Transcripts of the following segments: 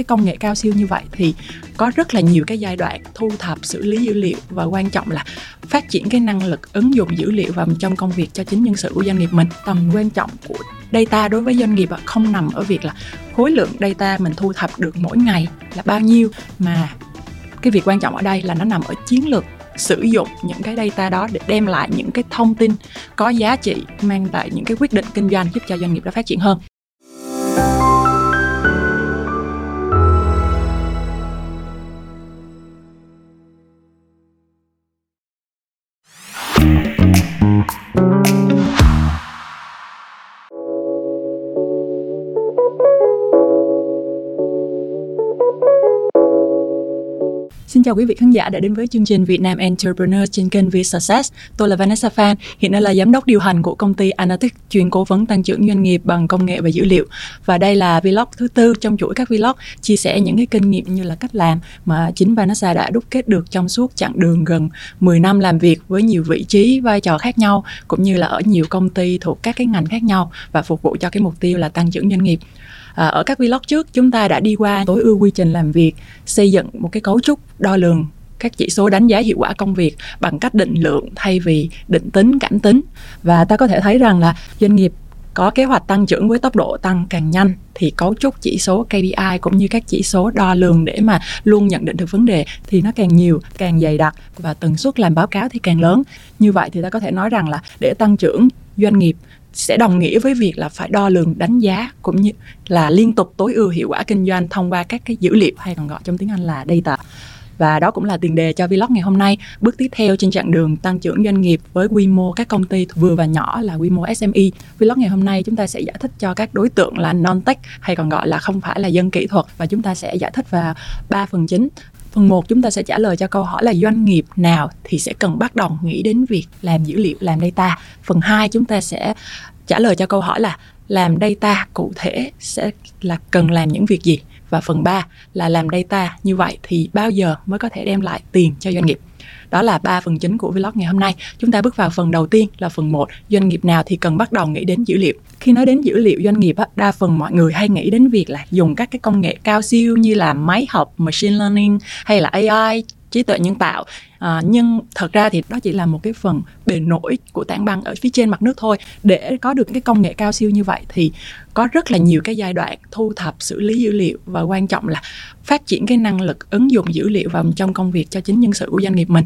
cái công nghệ cao siêu như vậy thì có rất là nhiều cái giai đoạn thu thập, xử lý dữ liệu và quan trọng là phát triển cái năng lực ứng dụng dữ liệu vào trong công việc cho chính nhân sự của doanh nghiệp mình. Tầm quan trọng của data đối với doanh nghiệp không nằm ở việc là khối lượng data mình thu thập được mỗi ngày là bao nhiêu, mà cái việc quan trọng ở đây là nó nằm ở chiến lược sử dụng những cái data đó để đem lại những cái thông tin có giá trị, mang lại những cái quyết định kinh doanh giúp cho doanh nghiệp đó phát triển hơn. Xin chào quý vị khán giả đã đến với chương trình Việt Nam Entrepreneur trên kênh V Success. Tôi là Vanessa Phan, hiện nay là giám đốc điều hành của công ty Analytics chuyên cố vấn tăng trưởng doanh nghiệp bằng công nghệ và dữ liệu. Và đây là vlog thứ tư trong chuỗi các vlog chia sẻ những cái kinh nghiệm như là cách làm mà chính Vanessa đã đúc kết được trong suốt chặng đường gần 10 năm làm việc với nhiều vị trí, vai trò khác nhau cũng như là ở nhiều công ty thuộc các cái ngành khác nhau và phục vụ cho cái mục tiêu là tăng trưởng doanh nghiệp à, ở các vlog trước chúng ta đã đi qua tối ưu quy trình làm việc xây dựng một cái cấu trúc đo lường các chỉ số đánh giá hiệu quả công việc bằng cách định lượng thay vì định tính cảm tính và ta có thể thấy rằng là doanh nghiệp có kế hoạch tăng trưởng với tốc độ tăng càng nhanh thì cấu trúc chỉ số KPI cũng như các chỉ số đo lường để mà luôn nhận định được vấn đề thì nó càng nhiều, càng dày đặc và tần suất làm báo cáo thì càng lớn. Như vậy thì ta có thể nói rằng là để tăng trưởng doanh nghiệp sẽ đồng nghĩa với việc là phải đo lường, đánh giá cũng như là liên tục tối ưu hiệu quả kinh doanh thông qua các cái dữ liệu hay còn gọi trong tiếng Anh là data. Và đó cũng là tiền đề cho vlog ngày hôm nay. Bước tiếp theo trên chặng đường tăng trưởng doanh nghiệp với quy mô các công ty vừa và nhỏ là quy mô SME vlog ngày hôm nay chúng ta sẽ giải thích cho các đối tượng là non tech hay còn gọi là không phải là dân kỹ thuật. Và chúng ta sẽ giải thích vào ba phần chính. Phần 1 chúng ta sẽ trả lời cho câu hỏi là doanh nghiệp nào thì sẽ cần bắt đầu nghĩ đến việc làm dữ liệu, làm data. Phần 2 chúng ta sẽ trả lời cho câu hỏi là làm data cụ thể sẽ là cần làm những việc gì và phần 3 là làm data như vậy thì bao giờ mới có thể đem lại tiền cho doanh nghiệp. Đó là ba phần chính của vlog ngày hôm nay. Chúng ta bước vào phần đầu tiên là phần 1, doanh nghiệp nào thì cần bắt đầu nghĩ đến dữ liệu. Khi nói đến dữ liệu doanh nghiệp, đa phần mọi người hay nghĩ đến việc là dùng các cái công nghệ cao siêu như là máy học, machine learning hay là AI trí tuệ nhân tạo. À, nhưng thật ra thì đó chỉ là một cái phần bề nổi của tảng băng ở phía trên mặt nước thôi. Để có được cái công nghệ cao siêu như vậy thì có rất là nhiều cái giai đoạn thu thập xử lý dữ liệu và quan trọng là phát triển cái năng lực ứng dụng dữ liệu vào trong công việc cho chính nhân sự của doanh nghiệp mình.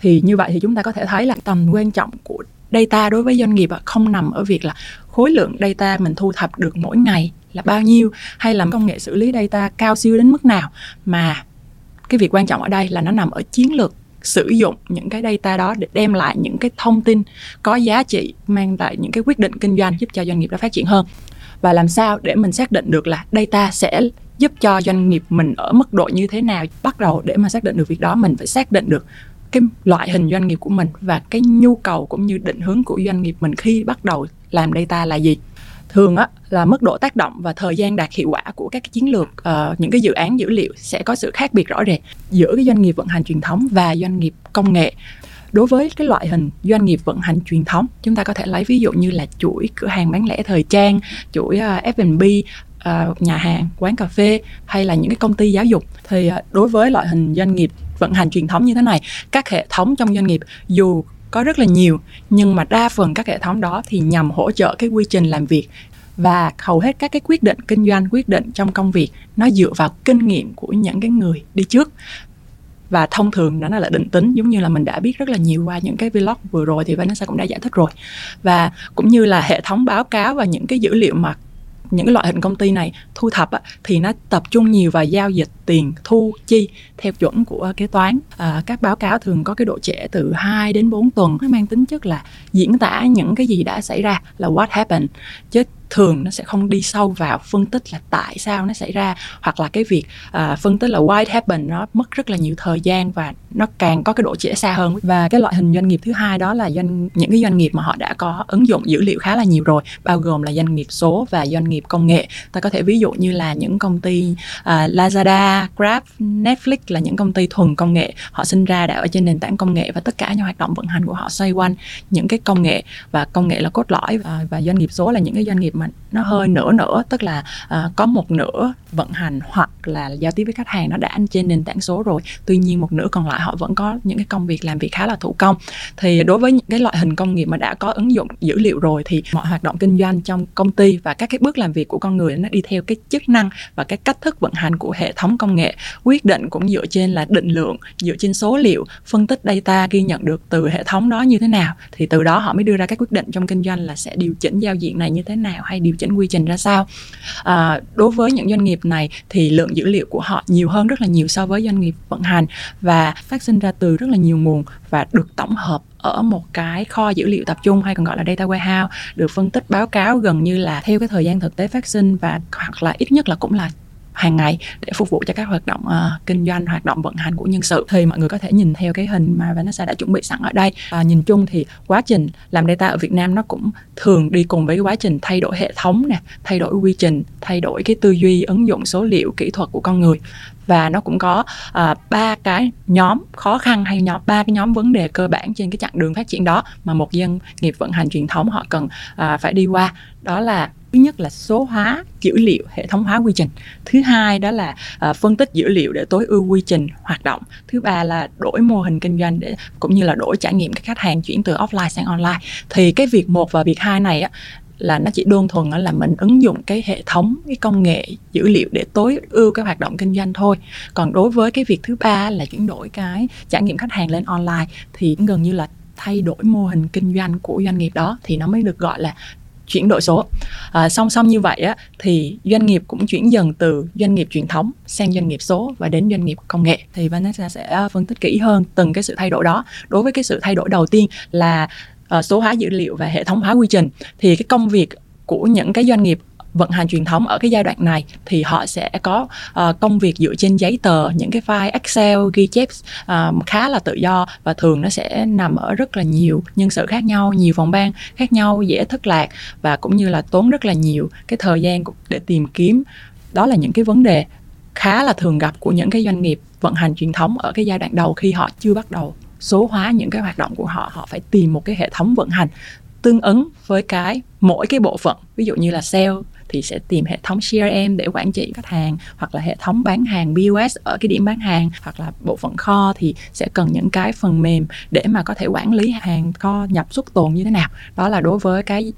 Thì như vậy thì chúng ta có thể thấy là tầm quan trọng của data đối với doanh nghiệp không nằm ở việc là khối lượng data mình thu thập được mỗi ngày là bao nhiêu hay là công nghệ xử lý data cao siêu đến mức nào mà cái việc quan trọng ở đây là nó nằm ở chiến lược sử dụng những cái data đó để đem lại những cái thông tin có giá trị, mang lại những cái quyết định kinh doanh giúp cho doanh nghiệp đó phát triển hơn. Và làm sao để mình xác định được là data sẽ giúp cho doanh nghiệp mình ở mức độ như thế nào? Bắt đầu để mà xác định được việc đó, mình phải xác định được cái loại hình doanh nghiệp của mình và cái nhu cầu cũng như định hướng của doanh nghiệp mình khi bắt đầu làm data là gì thường á là mức độ tác động và thời gian đạt hiệu quả của các cái chiến lược uh, những cái dự án dữ liệu sẽ có sự khác biệt rõ rệt giữa cái doanh nghiệp vận hành truyền thống và doanh nghiệp công nghệ. Đối với cái loại hình doanh nghiệp vận hành truyền thống chúng ta có thể lấy ví dụ như là chuỗi cửa hàng bán lẻ thời trang chuỗi uh, F&B uh, nhà hàng quán cà phê hay là những cái công ty giáo dục. Thì uh, đối với loại hình doanh nghiệp vận hành truyền thống như thế này các hệ thống trong doanh nghiệp dù có rất là nhiều, nhưng mà đa phần các hệ thống đó thì nhằm hỗ trợ cái quy trình làm việc. Và hầu hết các cái quyết định, kinh doanh quyết định trong công việc, nó dựa vào kinh nghiệm của những cái người đi trước. Và thông thường đó là định tính, giống như là mình đã biết rất là nhiều qua những cái vlog vừa rồi thì Vanessa cũng đã giải thích rồi. Và cũng như là hệ thống báo cáo và những cái dữ liệu mà những cái loại hình công ty này thu thập á, thì nó tập trung nhiều vào giao dịch tiền thu chi theo chuẩn của kế toán. À, các báo cáo thường có cái độ trễ từ 2 đến 4 tuần nó mang tính chất là diễn tả những cái gì đã xảy ra là what happened. Chứ thường nó sẽ không đi sâu vào phân tích là tại sao nó xảy ra hoặc là cái việc uh, phân tích là why it happened nó mất rất là nhiều thời gian và nó càng có cái độ trễ xa hơn. Và cái loại hình doanh nghiệp thứ hai đó là doanh những cái doanh nghiệp mà họ đã có ứng dụng dữ liệu khá là nhiều rồi bao gồm là doanh nghiệp số và doanh nghiệp công nghệ. Ta có thể ví dụ như là những công ty uh, Lazada, Grab, Netflix là những công ty thuần công nghệ. Họ sinh ra đã ở trên nền tảng công nghệ và tất cả những hoạt động vận hành của họ xoay quanh những cái công nghệ và công nghệ là cốt lõi. Và, và doanh nghiệp số là những cái doanh nghiệp mà มัน nó hơi nửa nửa tức là à, có một nửa vận hành hoặc là giao tiếp với khách hàng nó đã trên nền tảng số rồi tuy nhiên một nửa còn lại họ vẫn có những cái công việc làm việc khá là thủ công. Thì đối với những cái loại hình công nghiệp mà đã có ứng dụng dữ liệu rồi thì mọi hoạt động kinh doanh trong công ty và các cái bước làm việc của con người nó đi theo cái chức năng và cái cách thức vận hành của hệ thống công nghệ quyết định cũng dựa trên là định lượng dựa trên số liệu phân tích data ghi nhận được từ hệ thống đó như thế nào. Thì từ đó họ mới đưa ra các quyết định trong kinh doanh là sẽ điều chỉnh giao diện này như thế nào hay điều chỉnh quy trình ra sao. À, đối với những doanh nghiệp này thì lượng dữ liệu của họ nhiều hơn rất là nhiều so với doanh nghiệp vận hành và phát sinh ra từ rất là nhiều nguồn và được tổng hợp ở một cái kho dữ liệu tập trung hay còn gọi là data warehouse được phân tích báo cáo gần như là theo cái thời gian thực tế phát sinh và hoặc là ít nhất là cũng là hàng ngày để phục vụ cho các hoạt động uh, kinh doanh hoạt động vận hành của nhân sự. Thì mọi người có thể nhìn theo cái hình mà Vanessa đã chuẩn bị sẵn ở đây. Và nhìn chung thì quá trình làm data ở Việt Nam nó cũng thường đi cùng với quá trình thay đổi hệ thống nè thay đổi quy trình thay đổi cái tư duy ứng dụng số liệu kỹ thuật của con người và nó cũng có ờ, ba uh, cái nhóm khó khăn hay nhóm ba cái nhóm vấn đề cơ bản trên cái chặng đường phát triển đó mà một doanh nghiệp vận hành truyền thống họ cần uh, phải đi qua. Đó là thứ nhất là số hóa dữ liệu hệ thống hóa quy trình. Thứ hai đó là uh, phân tích dữ liệu để tối ưu quy trình hoạt động. Thứ ba là đổi mô hình kinh doanh để cũng như là đổi trải nghiệm các khách hàng chuyển từ offline sang online. Thì cái việc một và việc hai này á là nó chỉ đơn thuần là mình ứng dụng cái hệ thống cái công nghệ dữ liệu để tối ưu cái hoạt động kinh doanh thôi. Còn đối với cái việc thứ ba là chuyển đổi cái trải nghiệm khách hàng lên online thì gần như là thay đổi mô hình kinh doanh của doanh nghiệp đó thì nó mới được gọi là chuyển đổi số. À, song song như vậy á, thì doanh nghiệp cũng chuyển dần từ doanh nghiệp truyền thống sang doanh nghiệp số và đến doanh nghiệp công nghệ. Thì Vanessa sẽ à, phân tích kỹ hơn từng cái sự thay đổi đó. Đối với cái sự thay đổi đầu tiên là uh, số hóa dữ liệu và hệ thống hóa quy trình thì cái công việc của những cái doanh nghiệp vận hành truyền thống ở cái giai đoạn này thì họ sẽ có uh, công việc dựa trên giấy tờ những cái file Excel ghi chép uh, khá là tự do và thường nó sẽ nằm ở rất là nhiều nhân sự khác nhau nhiều phòng ban khác nhau dễ thất lạc và cũng như là tốn rất là nhiều cái thời gian để tìm kiếm. Đó là những cái vấn đề khá là thường gặp của những cái doanh nghiệp vận hành truyền thống ở cái giai đoạn đầu khi họ chưa bắt đầu số hóa những cái hoạt động của họ họ phải tìm một cái hệ thống vận hành tương ứng với cái mỗi cái bộ phận. Ví dụ như là sale thì sẽ tìm hệ thống CRM để quản trị khách hàng hoặc là hệ thống bán hàng POS ở cái điểm bán hàng hoặc là bộ phận kho thì sẽ cần những cái phần mềm để mà có thể quản lý hàng kho nhập xuất tồn như thế nào. Đó là đối với cái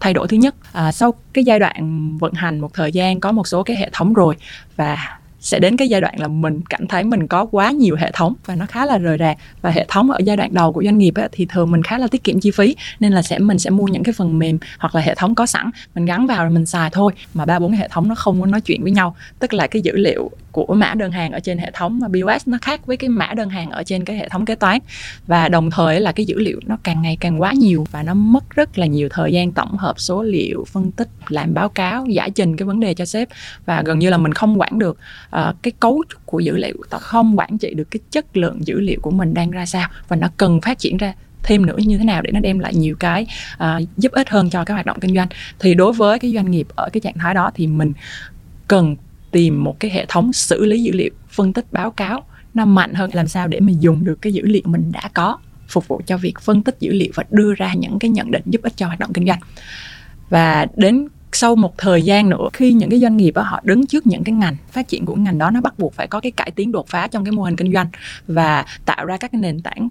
thay đổi thứ nhất. À, sau cái giai đoạn vận hành một thời gian có một số cái hệ thống rồi và sẽ đến cái giai đoạn là mình cảm thấy mình có quá nhiều hệ thống và nó khá là rời rạc. Và hệ thống ở giai đoạn đầu của doanh nghiệp ấy, thì thường mình khá là tiết kiệm chi phí nên là sẽ mình sẽ mua những cái phần mềm hoặc là hệ thống có sẵn. Mình gắn vào rồi mình xài thôi mà ba bốn cái hệ thống nó không có nói chuyện với nhau. Tức là cái dữ liệu của mã đơn hàng ở trên hệ thống mà POS nó khác với cái mã đơn hàng ở trên cái hệ thống kế toán. Và đồng thời là cái dữ liệu nó càng ngày càng quá nhiều và nó mất rất là nhiều thời gian tổng hợp số liệu phân tích làm báo cáo giải trình cái vấn đề cho sếp. Và gần như là mình không quản được uh, cái cấu trúc của dữ liệu ta không quản trị được cái chất lượng dữ liệu của mình đang ra sao. Và nó cần phát triển ra thêm nữa như thế nào để nó đem lại nhiều cái uh, giúp ích hơn cho các hoạt động kinh doanh. Thì đối với cái doanh nghiệp ở cái trạng thái đó thì mình cần tìm một cái hệ thống xử lý dữ liệu phân tích báo cáo nó mạnh hơn. Làm sao để mình dùng được cái dữ liệu mình đã có phục vụ cho việc phân tích dữ liệu và đưa ra những cái nhận định giúp ích cho hoạt động kinh doanh. Và đến sau một thời gian nữa khi những cái doanh nghiệp đó, họ đứng trước những cái ngành phát triển của ngành đó nó bắt buộc phải có cái cải tiến đột phá trong cái mô hình kinh doanh và tạo ra các cái nền tảng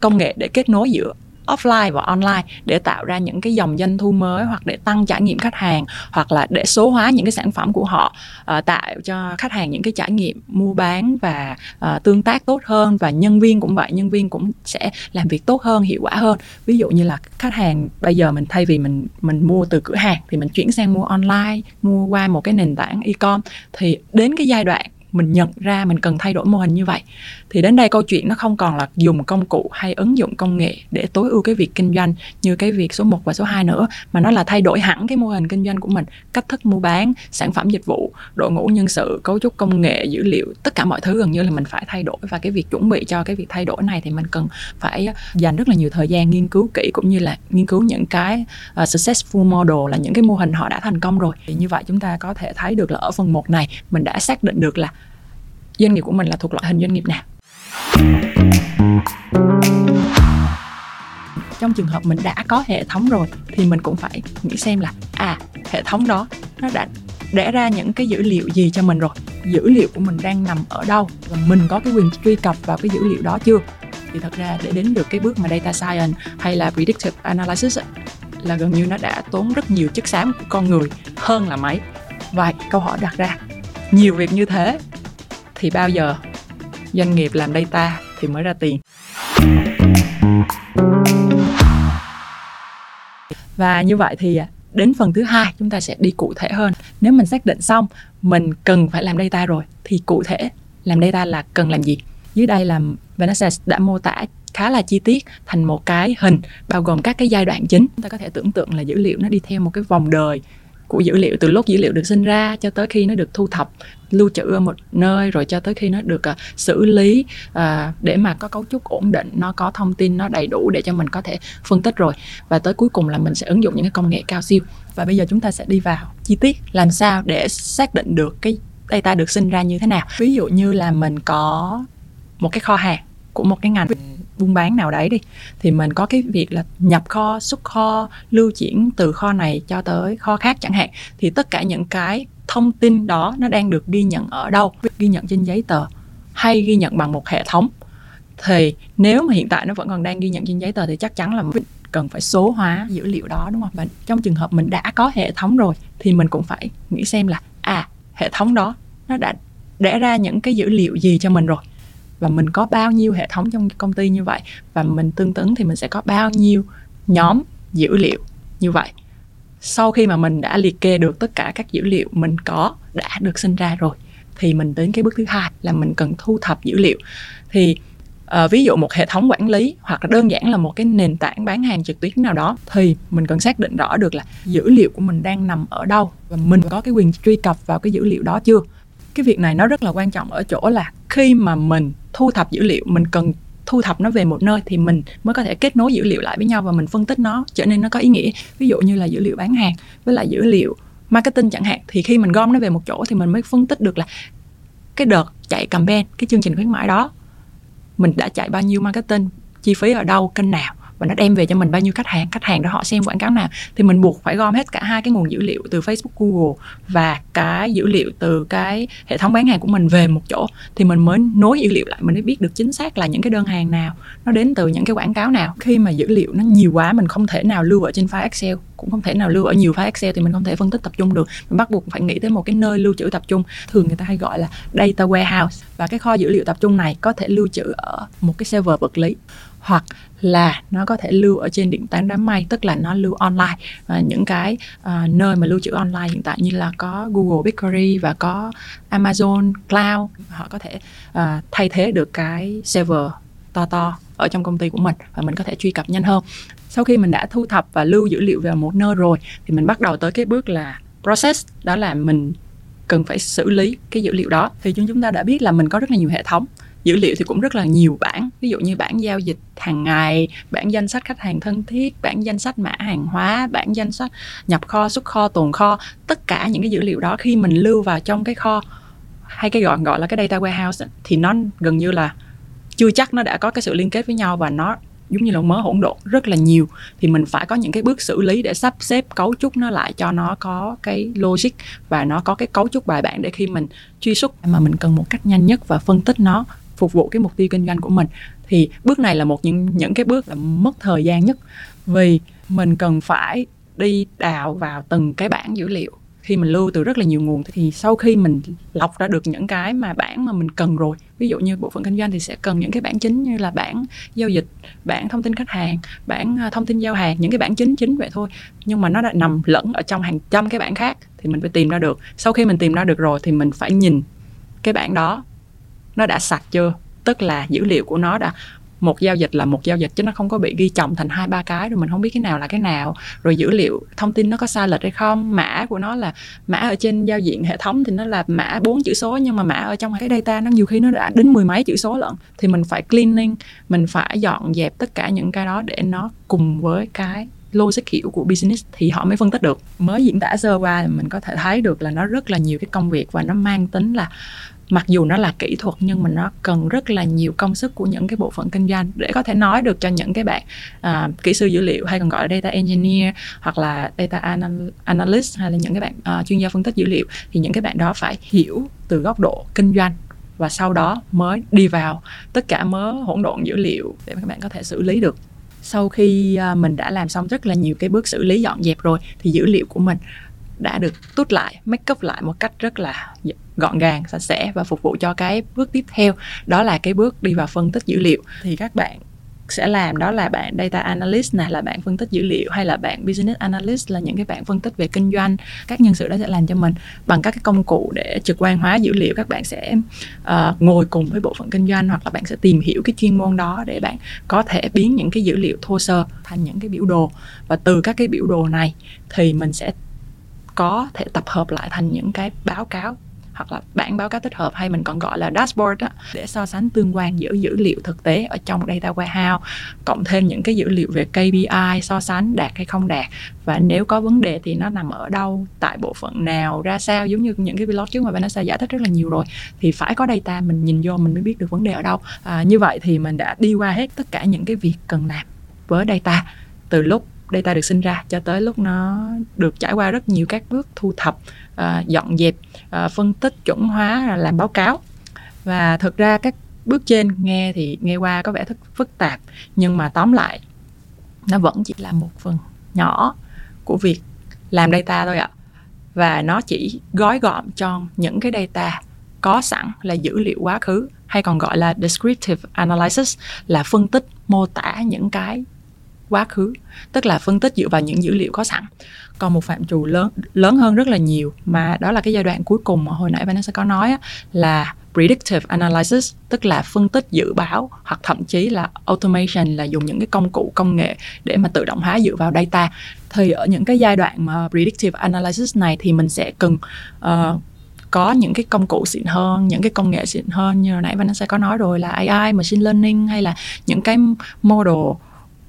công nghệ để kết nối giữa offline và online để tạo ra những cái dòng doanh thu mới hoặc để tăng trải nghiệm khách hàng hoặc là để số hóa những cái sản phẩm của họ uh, tạo cho khách hàng những cái trải nghiệm mua bán và uh, tương tác tốt hơn và nhân viên cũng vậy nhân viên cũng sẽ làm việc tốt hơn hiệu quả hơn. Ví dụ như là khách hàng bây giờ mình thay vì mình mình mua từ cửa hàng thì mình chuyển sang mua online mua qua một cái nền tảng e-com thì đến cái giai đoạn mình nhận ra mình cần thay đổi mô hình như vậy thì đến đây câu chuyện nó không còn là dùng công cụ hay ứng dụng công nghệ để tối ưu cái việc kinh doanh như cái việc số 1 và số 2 nữa mà nó là thay đổi hẳn cái mô hình kinh doanh của mình cách thức mua bán sản phẩm dịch vụ đội ngũ nhân sự cấu trúc công nghệ dữ liệu tất cả mọi thứ gần như là mình phải thay đổi. Và cái việc chuẩn bị cho cái việc thay đổi này thì mình cần phải dành rất là nhiều thời gian nghiên cứu kỹ cũng như là nghiên cứu những cái uh, successful model là những cái mô hình họ đã thành công rồi. Thì như vậy chúng ta có thể thấy được là ở phần 1 này mình đã xác định được là doanh nghiệp của mình là thuộc loại hình doanh nghiệp nào? Trong trường hợp mình đã có hệ thống rồi, thì mình cũng phải nghĩ xem là à hệ thống đó nó đã đẻ ra những cái dữ liệu gì cho mình rồi? Dữ liệu của mình đang nằm ở đâu? Và mình có cái quyền truy cập vào cái dữ liệu đó chưa? Thì thật ra để đến được cái bước mà data science hay là predictive analysis là gần như nó đã tốn rất nhiều chất xám của con người hơn là máy. Vậy câu hỏi đặt ra, nhiều việc như thế thì bao giờ? Doanh nghiệp làm data thì mới ra tiền. Và như vậy thì à, đến phần thứ hai chúng ta sẽ đi cụ thể hơn. Nếu mình xác định xong mình cần phải làm data rồi thì cụ thể làm data là cần làm gì? Dưới đây là Vanessa đã mô tả khá là chi tiết thành một cái hình bao gồm các cái giai đoạn chính. Chúng ta có thể tưởng tượng là dữ liệu nó đi theo một cái vòng đời của dữ liệu từ lúc dữ liệu được sinh ra cho tới khi nó được thu thập lưu trữ ở một nơi rồi cho tới khi nó được uh, xử lý uh, để mà có cấu trúc ổn định nó có thông tin nó đầy đủ để cho mình có thể phân tích rồi. Và tới cuối cùng là mình sẽ ứng dụng những cái công nghệ cao siêu. Và bây giờ chúng ta sẽ đi vào chi tiết làm sao để xác định được cái data được sinh ra như thế nào. Ví dụ như là mình có một cái kho hàng của một cái ngành buôn bán nào đấy đi, thì mình có cái việc là nhập kho, xuất kho, lưu chuyển từ kho này cho tới kho khác chẳng hạn. Thì tất cả những cái thông tin đó nó đang được ghi nhận ở đâu? Ghi nhận trên giấy tờ hay ghi nhận bằng một hệ thống? Thì nếu mà hiện tại nó vẫn còn đang ghi nhận trên giấy tờ thì chắc chắn là mình cần phải số hóa dữ liệu đó, đúng không? Và trong trường hợp mình đã có hệ thống rồi thì mình cũng phải nghĩ xem là à hệ thống đó nó đã đẻ ra những cái dữ liệu gì cho mình rồi? Và mình có bao nhiêu hệ thống trong công ty như vậy? Và mình tương ứng thì mình sẽ có bao nhiêu nhóm dữ liệu như vậy? Sau khi mà mình đã liệt kê được tất cả các dữ liệu mình có đã được sinh ra rồi thì mình đến cái bước thứ hai là mình cần thu thập dữ liệu. Thì uh, ví dụ một hệ thống quản lý hoặc là đơn giản là một cái nền tảng bán hàng trực tuyến nào đó thì mình cần xác định rõ được là dữ liệu của mình đang nằm ở đâu và mình có cái quyền truy cập vào cái dữ liệu đó chưa? Cái việc này nó rất là quan trọng ở chỗ là khi mà mình thu thập dữ liệu, mình cần thu thập nó về một nơi thì mình mới có thể kết nối dữ liệu lại với nhau và mình phân tích nó, trở nên nó có ý nghĩa. Ví dụ như là dữ liệu bán hàng với lại dữ liệu marketing chẳng hạn, thì khi mình gom nó về một chỗ thì mình mới phân tích được là cái đợt chạy campaign, cái chương trình khuyến mãi đó, mình đã chạy bao nhiêu marketing, chi phí ở đâu, kênh nào và nó đem về cho mình bao nhiêu khách hàng khách hàng đó họ xem quảng cáo nào, thì mình buộc phải gom hết cả hai cái nguồn dữ liệu từ Facebook, Google và cái dữ liệu từ cái hệ thống bán hàng của mình về một chỗ, thì mình mới nối dữ liệu lại, mình mới biết được chính xác là những cái đơn hàng nào, nó đến từ những cái quảng cáo nào. Khi mà dữ liệu nó nhiều quá, mình không thể nào lưu ở trên file Excel, cũng không thể nào lưu ở nhiều file Excel thì mình không thể phân tích tập trung được. Mình bắt buộc phải nghĩ tới một cái nơi lưu trữ tập trung, thường người ta hay gọi là data warehouse, và cái kho dữ liệu tập trung này có thể lưu trữ ở một cái server vật lý, hoặc là nó có thể lưu ở trên điện toán đám mây tức là nó lưu online. Và những cái uh, nơi mà lưu trữ online hiện tại như là có Google BigQuery và có Amazon Cloud họ có thể uh, thay thế được cái server to to ở trong công ty của mình và mình có thể truy cập nhanh hơn. Sau khi mình đã thu thập và lưu dữ liệu vào một nơi rồi thì mình bắt đầu tới cái bước là process đó là mình cần phải xử lý cái dữ liệu đó. Thì chúng chúng ta đã biết là mình có rất là nhiều hệ thống dữ liệu thì cũng rất là nhiều bản ví dụ như bản giao dịch hàng ngày bản danh sách khách hàng thân thiết bản danh sách mã hàng hóa bản danh sách nhập kho, xuất kho, tồn kho. Tất cả những cái dữ liệu đó khi mình lưu vào trong cái kho hay cái gọi gọi là cái data warehouse thì nó gần như là chưa chắc nó đã có cái sự liên kết với nhau và nó giống như là mớ hỗn độn rất là nhiều. Thì mình phải có những cái bước xử lý để sắp xếp, cấu trúc nó lại cho nó có cái logic và nó có cái cấu trúc bài bản để khi mình truy xuất mà mình cần một cách nhanh nhất và phân tích nó phục vụ cái mục tiêu kinh doanh của mình. Thì bước này là một những những cái bước là mất thời gian nhất. Vì mình cần phải đi đào vào từng cái bảng dữ liệu. Khi mình lưu từ rất là nhiều nguồn, thì sau khi mình lọc ra được những cái mà bản mà mình cần rồi, ví dụ như bộ phận kinh doanh thì sẽ cần những cái bản chính như là bản giao dịch bản thông tin khách hàng bản à, thông tin giao hàng, những cái bản chính chính vậy thôi. Nhưng mà nó đã nằm lẫn ở trong hàng trăm cái bản khác thì mình phải tìm ra được. Sau khi mình tìm ra được rồi thì mình phải nhìn cái bản đó nó đã sạch chưa? Tức là dữ liệu của nó đã, một giao dịch là một giao dịch chứ nó không có bị ghi chồng thành hai, ba cái rồi mình không biết cái nào là cái nào. Rồi dữ liệu, thông tin nó có sai lệch hay không? Mã của nó là, mã ở trên giao diện hệ thống thì nó là mã bốn chữ số nhưng mà mã ở trong cái data nó nhiều khi nó đã đến mười mấy chữ số lận. Thì mình phải cleaning, mình phải dọn dẹp tất cả những cái đó để nó cùng với cái logic hiểu của business thì họ mới phân tích được. Mới diễn tả sơ qua thì mình có thể thấy được là nó rất là nhiều cái công việc và nó mang tính là mặc dù nó là kỹ thuật nhưng mà nó cần rất là nhiều công sức của những cái bộ phận kinh doanh để có thể nói được cho những cái bạn uh, kỹ sư dữ liệu hay còn gọi là data engineer hoặc là data analyst hay là những cái bạn uh, chuyên gia phân tích dữ liệu thì những cái bạn đó phải hiểu từ góc độ kinh doanh và sau đó mới đi vào tất cả mớ hỗn độn dữ liệu để các bạn có thể xử lý được. Sau khi à, mình đã làm xong rất là nhiều cái bước xử lý dọn dẹp rồi thì dữ liệu của mình đã được tút lại make up lại một cách rất là gọn gàng sạch sẽ và phục vụ cho cái bước tiếp theo. Đó là cái bước đi vào phân tích dữ liệu. Thì các bạn sẽ làm đó là bạn data analyst này là bạn phân tích dữ liệu hay là bạn business analyst là những cái bạn phân tích về kinh doanh. Các nhân sự đó sẽ làm cho mình bằng các cái công cụ để trực quan hóa dữ liệu. Các bạn sẽ uh, ngồi cùng với bộ phận kinh doanh hoặc là bạn sẽ tìm hiểu cái chuyên môn đó để bạn có thể biến những cái dữ liệu thô sơ thành những cái biểu đồ. Và từ các cái biểu đồ này thì mình sẽ có thể tập hợp lại thành những cái báo cáo hoặc là bản báo cáo tích hợp hay mình còn gọi là dashboard đó, để so sánh tương quan giữa dữ liệu thực tế ở trong data warehouse cộng thêm những cái dữ liệu về KPI so sánh đạt hay không đạt. Và nếu có vấn đề thì nó nằm ở đâu tại bộ phận nào ra sao. Giống như những cái vlog trước mà Vanessa giải thích rất là nhiều rồi thì phải có data mình nhìn vô mình mới biết được vấn đề ở đâu. À, như vậy thì mình đã đi qua hết tất cả những cái việc cần làm với data từ lúc data được sinh ra cho tới lúc nó được trải qua rất nhiều các bước thu thập uh, dọn dẹp uh, phân tích chuẩn hóa làm báo cáo. Và thực ra các bước trên nghe thì nghe qua có vẻ thức phức tạp nhưng mà tóm lại nó vẫn chỉ là một phần nhỏ của việc làm data thôi ạ. Và nó chỉ gói gọn cho những cái data có sẵn là dữ liệu quá khứ hay còn gọi là descriptive analysis là phân tích mô tả những cái quá khứ tức là phân tích dựa vào những dữ liệu có sẵn. Còn một phạm trù lớn lớn hơn rất là nhiều mà đó là cái giai đoạn cuối cùng mà hồi nãy Vanessa có nói á, là predictive analysis tức là phân tích dự báo hoặc thậm chí là automation là dùng những cái công cụ công nghệ để mà tự động hóa dựa vào data. Thì ở những cái giai đoạn mà predictive analysis này thì mình sẽ cần uh, có những cái công cụ xịn hơn những cái công nghệ xịn hơn. Như hồi nãy Vanessa có nói rồi là AI machine learning hay là những cái model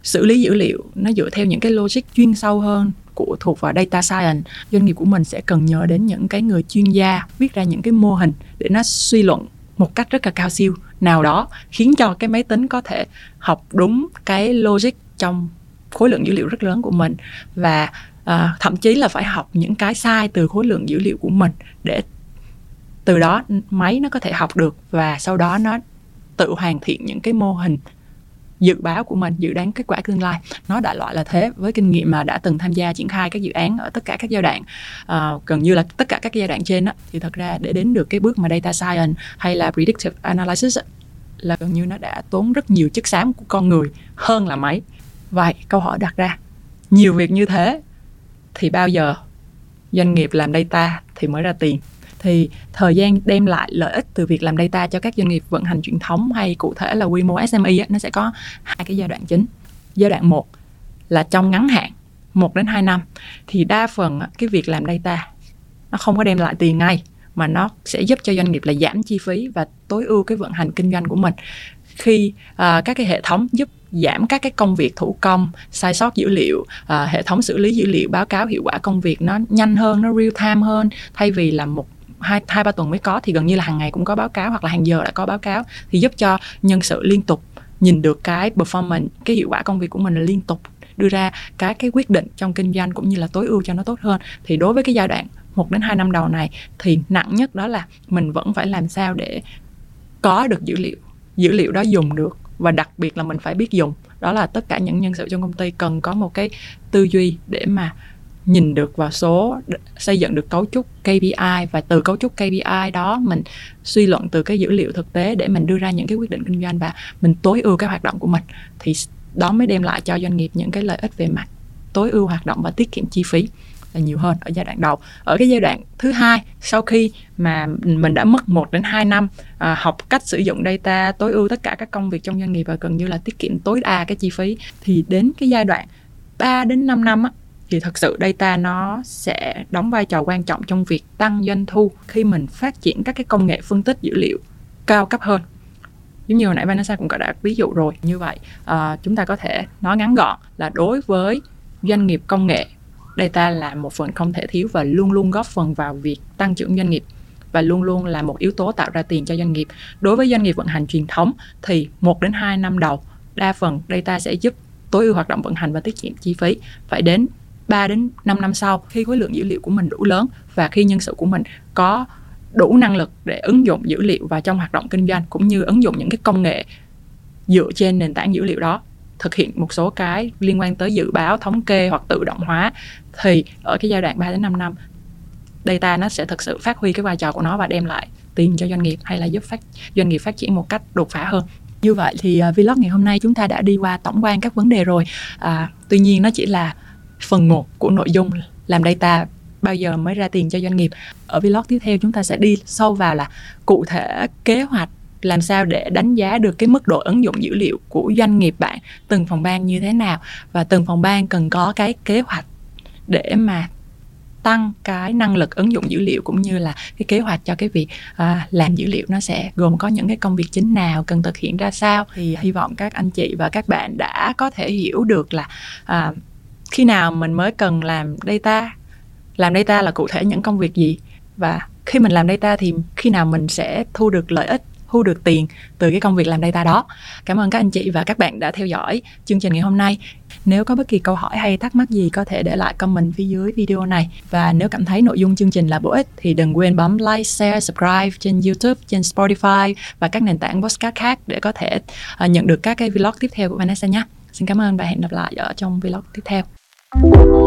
xử lý dữ liệu nó dựa theo những cái logic chuyên sâu hơn của thuộc vào data science. Doanh nghiệp của mình sẽ cần nhờ đến những cái người chuyên gia viết ra những cái mô hình để nó suy luận một cách rất là cao siêu. Nào đó khiến cho cái máy tính có thể học đúng cái logic trong khối lượng dữ liệu rất lớn của mình và à, thậm chí là phải học những cái sai từ khối lượng dữ liệu của mình để từ đó máy nó có thể học được và sau đó nó tự hoàn thiện những cái mô hình dự báo của mình dự đoán kết quả tương lai. Nó đại loại là thế với kinh nghiệm mà đã từng tham gia triển khai các dự án ở tất cả các giai đoạn. Uh, gần như là tất cả các giai đoạn trên đó, thì thật ra để đến được cái bước mà data science hay là predictive analysis là gần như nó đã tốn rất nhiều chất xám của con người hơn là máy. Vậy câu hỏi đặt ra nhiều việc như thế thì bao giờ doanh nghiệp làm data thì mới ra tiền? Thì thời gian đem lại lợi ích từ việc làm data cho các doanh nghiệp vận hành truyền thống hay cụ thể là quy mô SME á, nó sẽ có hai cái giai đoạn chính. Giai đoạn 1 là trong ngắn hạn 1 đến 2 năm thì đa phần cái việc làm data nó không có đem lại tiền ngay mà nó sẽ giúp cho doanh nghiệp là giảm chi phí và tối ưu cái vận hành kinh doanh của mình khi uh, các cái hệ thống giúp giảm các cái công việc thủ công sai sót dữ liệu uh, hệ thống xử lý dữ liệu báo cáo hiệu quả công việc nó nhanh hơn nó real time hơn thay vì là một hai hai, ba tuần mới có thì gần như là hàng ngày cũng có báo cáo hoặc là hàng giờ đã có báo cáo thì giúp cho nhân sự liên tục nhìn được cái performance, cái hiệu quả công việc của mình là liên tục đưa ra cái cái quyết định trong kinh doanh cũng như là tối ưu cho nó tốt hơn. Thì đối với cái giai đoạn một đến hai năm đầu này thì nặng nhất đó là mình vẫn phải làm sao để có được dữ liệu dữ liệu đó dùng được và đặc biệt là mình phải biết dùng. Đó là tất cả những nhân sự trong công ty cần có một cái tư duy để mà nhìn được vào số xây dựng được cấu trúc KPI và từ cấu trúc KPI đó mình suy luận từ cái dữ liệu thực tế để mình đưa ra những cái quyết định kinh doanh và mình tối ưu cái hoạt động của mình thì đó mới đem lại cho doanh nghiệp những cái lợi ích về mặt tối ưu hoạt động và tiết kiệm chi phí là nhiều hơn ở giai đoạn đầu. Ở cái giai đoạn thứ hai sau khi mà mình đã mất 1 đến 2 năm à, học cách sử dụng data tối ưu tất cả các công việc trong doanh nghiệp và gần như là tiết kiệm tối đa cái chi phí thì đến cái giai đoạn 3 đến 5 năm á, thì thật sự data nó sẽ đóng vai trò quan trọng trong việc tăng doanh thu khi mình phát triển các cái công nghệ phân tích dữ liệu cao cấp hơn giống như hồi nãy Vanessa cũng đã ví dụ rồi như vậy uh, chúng ta có thể nói ngắn gọn là đối với doanh nghiệp công nghệ data là một phần không thể thiếu và luôn luôn góp phần vào việc tăng trưởng doanh nghiệp và luôn luôn là một yếu tố tạo ra tiền cho doanh nghiệp. Đối với doanh nghiệp vận hành truyền thống thì 1 đến 2 năm đầu đa phần data sẽ giúp tối ưu hoạt động vận hành và tiết kiệm chi phí. Phải đến 3 đến 5 năm sau khi khối lượng dữ liệu của mình đủ lớn và khi nhân sự của mình có đủ năng lực để ứng dụng dữ liệu vào trong hoạt động kinh doanh cũng như ứng dụng những cái công nghệ dựa trên nền tảng dữ liệu đó thực hiện một số cái liên quan tới dự báo thống kê hoặc tự động hóa thì ở cái giai đoạn 3 đến 5 năm data nó sẽ thực sự phát huy cái vai trò của nó và đem lại tiền cho doanh nghiệp hay là giúp phát doanh nghiệp phát triển một cách đột phá hơn. Như vậy thì uh, vlog ngày hôm nay chúng ta đã đi qua tổng quan các vấn đề rồi. À, tuy nhiên nó chỉ là phần một của nội dung làm data bao giờ mới ra tiền cho doanh nghiệp. Ở vlog tiếp theo chúng ta sẽ đi sâu vào là cụ thể kế hoạch làm sao để đánh giá được cái mức độ ứng dụng dữ liệu của doanh nghiệp bạn từng phòng ban như thế nào và từng phòng ban cần có cái kế hoạch để mà tăng cái năng lực ứng dụng dữ liệu cũng như là cái kế hoạch cho cái việc à, làm dữ liệu nó sẽ gồm có những cái công việc chính nào cần thực hiện ra sao. Thì hy vọng các anh chị và các bạn đã có thể hiểu được là à, khi nào mình mới cần làm data làm data là cụ thể những công việc gì và khi mình làm data thì khi nào mình sẽ thu được lợi ích thu được tiền từ cái công việc làm data đó. Cảm ơn các anh chị và các bạn đã theo dõi chương trình ngày hôm nay. Nếu có bất kỳ câu hỏi hay thắc mắc gì có thể để lại comment phía dưới video này. Và nếu cảm thấy nội dung chương trình là bổ ích thì đừng quên bấm like, share, subscribe trên YouTube, trên Spotify và các nền tảng podcast khác để có thể ờ, nhận được các cái vlog tiếp theo của Vanessa nhé. Xin cảm ơn và hẹn gặp lại ở trong vlog tiếp theo. Thank you.